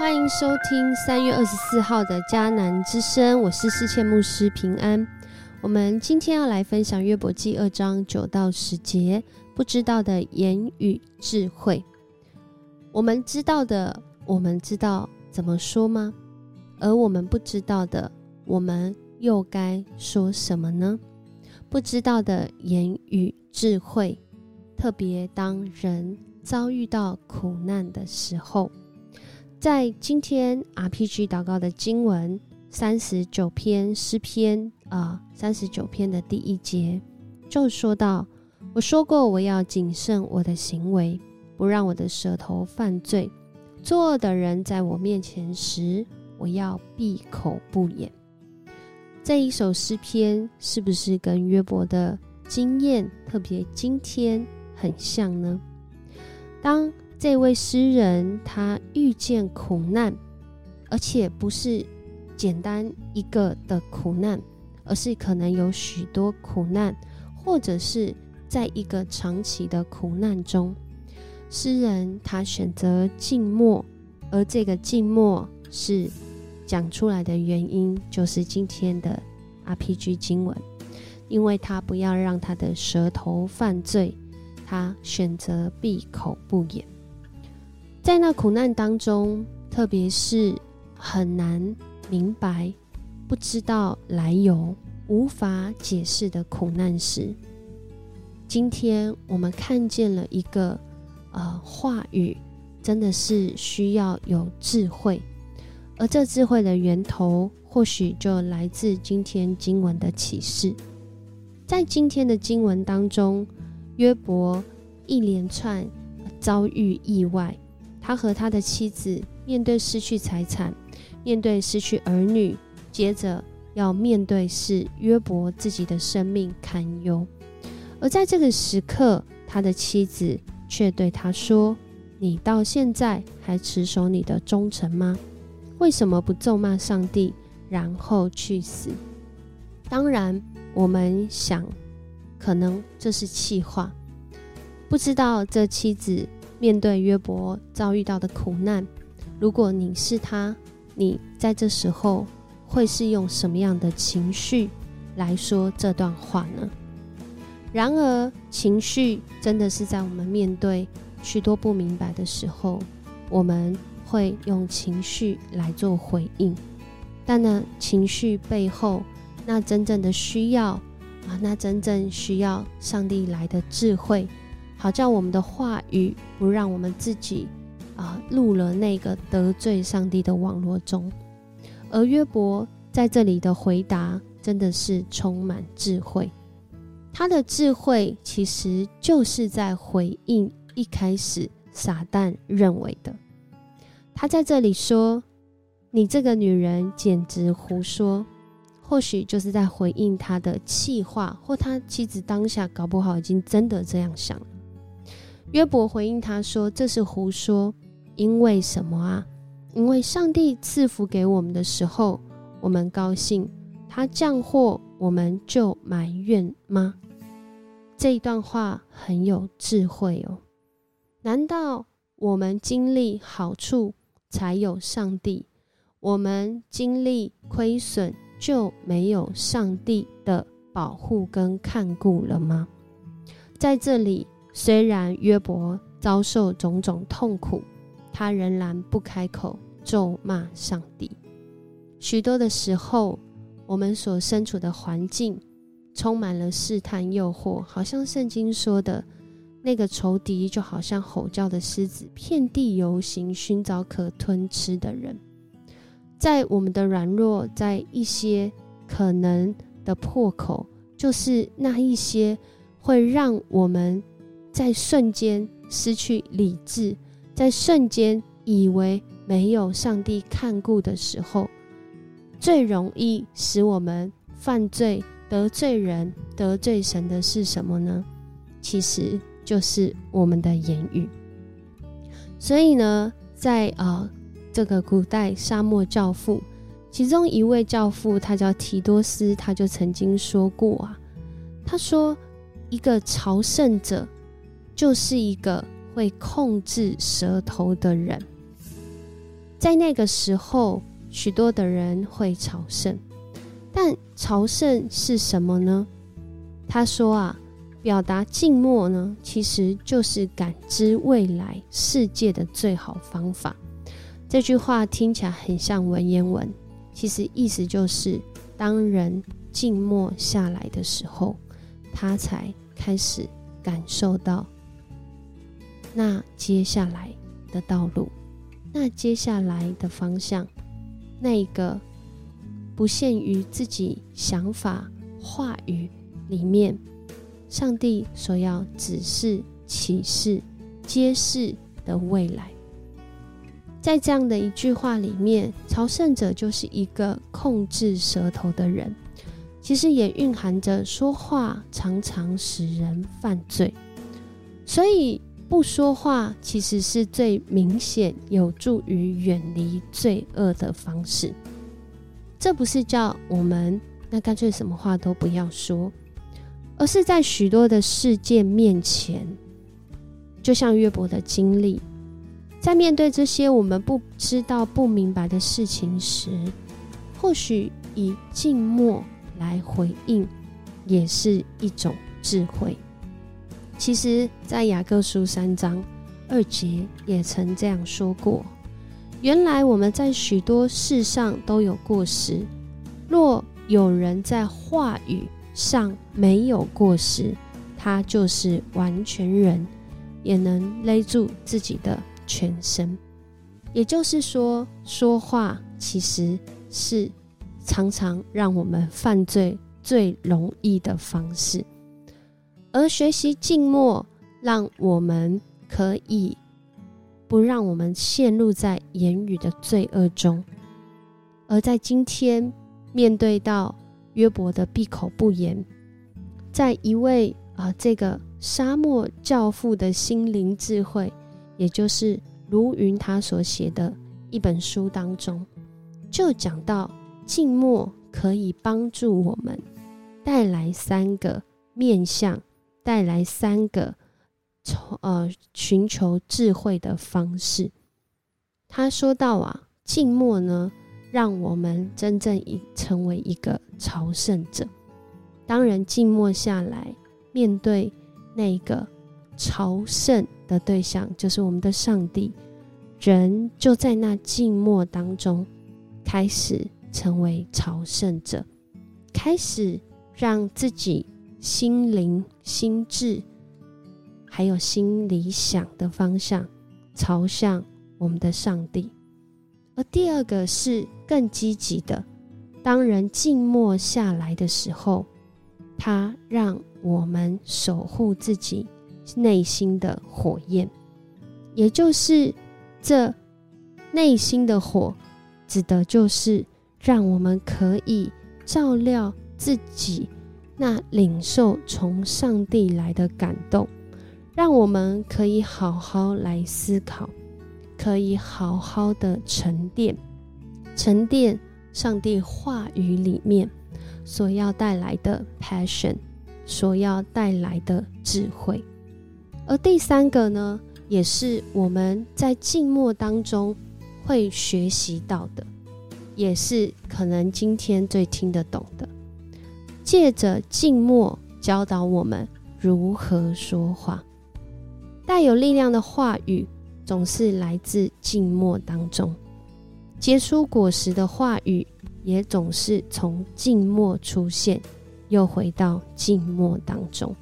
欢迎收听三月二十四号的迦南之声，我是世界牧师平安。我们今天要来分享约伯记二章九到十节，不知道的言语智慧。我们知道的，我们知道怎么说吗？而我们不知道的，我们又该说什么呢？不知道的言语智慧，特别当人遭遇到苦难的时候。在今天 RPG 祷告的经文三十九篇诗篇啊，三十九篇的第一节就说到：“我说过，我要谨慎我的行为，不让我的舌头犯罪。作恶的人在我面前时，我要闭口不言。”这一首诗篇是不是跟约伯的经验，特别今天很像呢？当这位诗人他遇见苦难，而且不是简单一个的苦难，而是可能有许多苦难，或者是在一个长期的苦难中，诗人他选择静默，而这个静默是讲出来的原因，就是今天的 RPG 经文，因为他不要让他的舌头犯罪，他选择闭口不言。在那苦难当中，特别是很难明白、不知道来由、无法解释的苦难时，今天我们看见了一个呃话语，真的是需要有智慧，而这智慧的源头，或许就来自今天经文的启示。在今天的经文当中，约伯一连串遭遇意外。他和他的妻子面对失去财产，面对失去儿女，接着要面对是约伯自己的生命堪忧。而在这个时刻，他的妻子却对他说：“你到现在还持守你的忠诚吗？为什么不咒骂上帝，然后去死？”当然，我们想，可能这是气话，不知道这妻子。面对约伯遭遇到的苦难，如果你是他，你在这时候会是用什么样的情绪来说这段话呢？然而，情绪真的是在我们面对许多不明白的时候，我们会用情绪来做回应。但呢，情绪背后那真正的需要啊，那真正需要上帝来的智慧。好叫我们的话语不让我们自己啊入了那个得罪上帝的网络中，而约伯在这里的回答真的是充满智慧。他的智慧其实就是在回应一开始撒旦认为的。他在这里说：“你这个女人简直胡说。”或许就是在回应他的气话，或他妻子当下搞不好已经真的这样想。约伯回应他说：“这是胡说，因为什么啊？因为上帝赐福给我们的时候，我们高兴；他降祸，我们就埋怨吗？”这一段话很有智慧哦。难道我们经历好处才有上帝？我们经历亏损就没有上帝的保护跟看顾了吗？在这里。虽然约伯遭受种种痛苦，他仍然不开口咒骂上帝。许多的时候，我们所身处的环境充满了试探、诱惑，好像圣经说的那个仇敌，就好像吼叫的狮子，遍地游行，寻找可吞吃的人。在我们的软弱，在一些可能的破口，就是那一些会让我们。在瞬间失去理智，在瞬间以为没有上帝看顾的时候，最容易使我们犯罪、得罪人、得罪神的是什么呢？其实就是我们的言语。所以呢，在啊这个古代沙漠教父，其中一位教父，他叫提多斯，他就曾经说过啊，他说一个朝圣者。就是一个会控制舌头的人。在那个时候，许多的人会朝圣，但朝圣是什么呢？他说啊，表达静默呢，其实就是感知未来世界的最好方法。这句话听起来很像文言文，其实意思就是，当人静默下来的时候，他才开始感受到那接下来的道路，那接下来的方向，那一个不限于自己想法、话语里面，上帝所要指示、启示、揭示的未来。在这样的一句话里面，朝圣者就是一个控制舌头的人，其实也蕴含着说话常常使人犯罪，所以不说话其实是最明显有助于远离罪恶的方式。这不是叫我们那干脆什么话都不要说，而是在许多的事件面前，就像约伯的经历。在面对这些我们不知道、不明白的事情时，或许以静默来回应，也是一种智慧。其实，在雅各书三章二节也曾这样说过：原来我们在许多事上都有过失，若有人在话语上没有过失，他就是完全人，也能勒住自己的。全身，也就是说，说话其实是常常让我们犯罪最容易的方式，而学习静默，让我们可以不让我们陷入在言语的罪恶中。而在今天面对到约伯的闭口不言，在一位啊这个沙漠教父的心灵智慧。也就是卢云他所写的一本书当中，就讲到静默可以帮助我们带来三个面向，带来三个从呃寻求智慧的方式。他说到啊，静默呢，让我们真正一成为一个朝圣者。当然，静默下来，面对那个朝圣。的对象就是我们的上帝，人就在那静默当中开始成为朝圣者，开始让自己心灵、心智还有心理想的方向朝向我们的上帝。而第二个是更积极的，当人静默下来的时候，他让我们守护自己。内心的火焰，也就是这内心的火，指的就是让我们可以照料自己，那领受从上帝来的感动，让我们可以好好来思考，可以好好的沉淀，沉淀上帝话语里面所要带来的 passion，所要带来的智慧。而第三个呢，也是我们在静默当中会学习到的，也是可能今天最听得懂的。借着静默教导我们如何说话，带有力量的话语总是来自静默当中，结出果实的话语也总是从静默出现，又回到静默当中。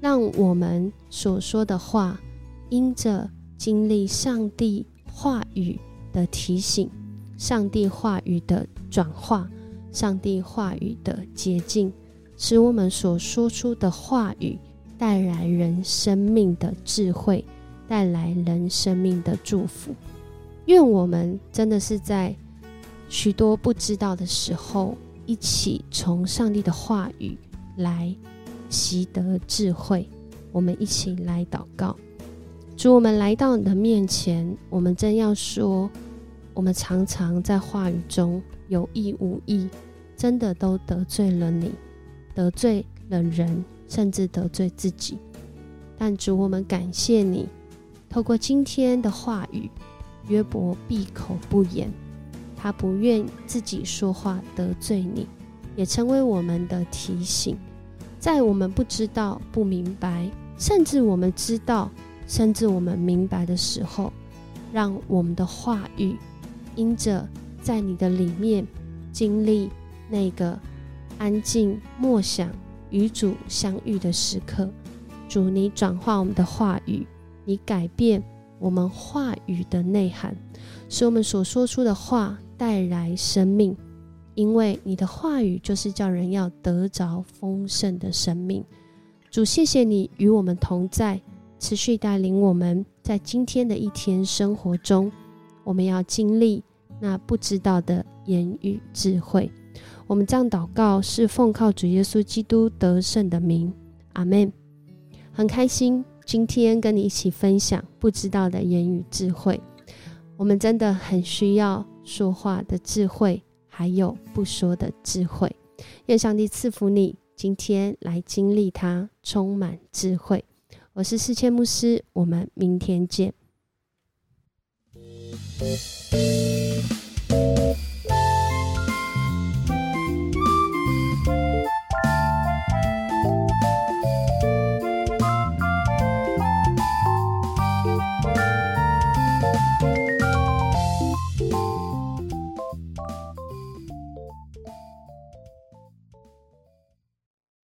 让我们所说的话，因着经历上帝话语的提醒、上帝话语的转化、上帝话语的洁净，使我们所说出的话语带来人生命的智慧，带来人生命的祝福。愿我们真的是在许多不知道的时候，一起从上帝的话语来。习得智慧，我们一起来祷告。主，我们来到你的面前，我们真要说，我们常常在话语中有意无意，真的都得罪了你，得罪了人，甚至得罪自己。但主，我们感谢你，透过今天的话语，约伯闭口不言，他不愿自己说话得罪你，也成为我们的提醒。在我们不知道、不明白，甚至我们知道，甚至我们明白的时候，让我们的话语因着在你的里面经历那个安静默想与主相遇的时刻，主，你转化我们的话语，你改变我们话语的内涵，使我们所说出的话带来生命。因为你的话语就是叫人要得着丰盛的生命，主，谢谢你与我们同在，持续带领我们在今天的一天生活中，我们要经历那不知道的言语智慧。我们这样祷告，是奉靠主耶稣基督得胜的名，阿门。很开心今天跟你一起分享不知道的言语智慧，我们真的很需要说话的智慧。还有不说的智慧，愿上帝赐福你，今天来经历它，充满智慧。我是世谦牧师，我们明天见。Música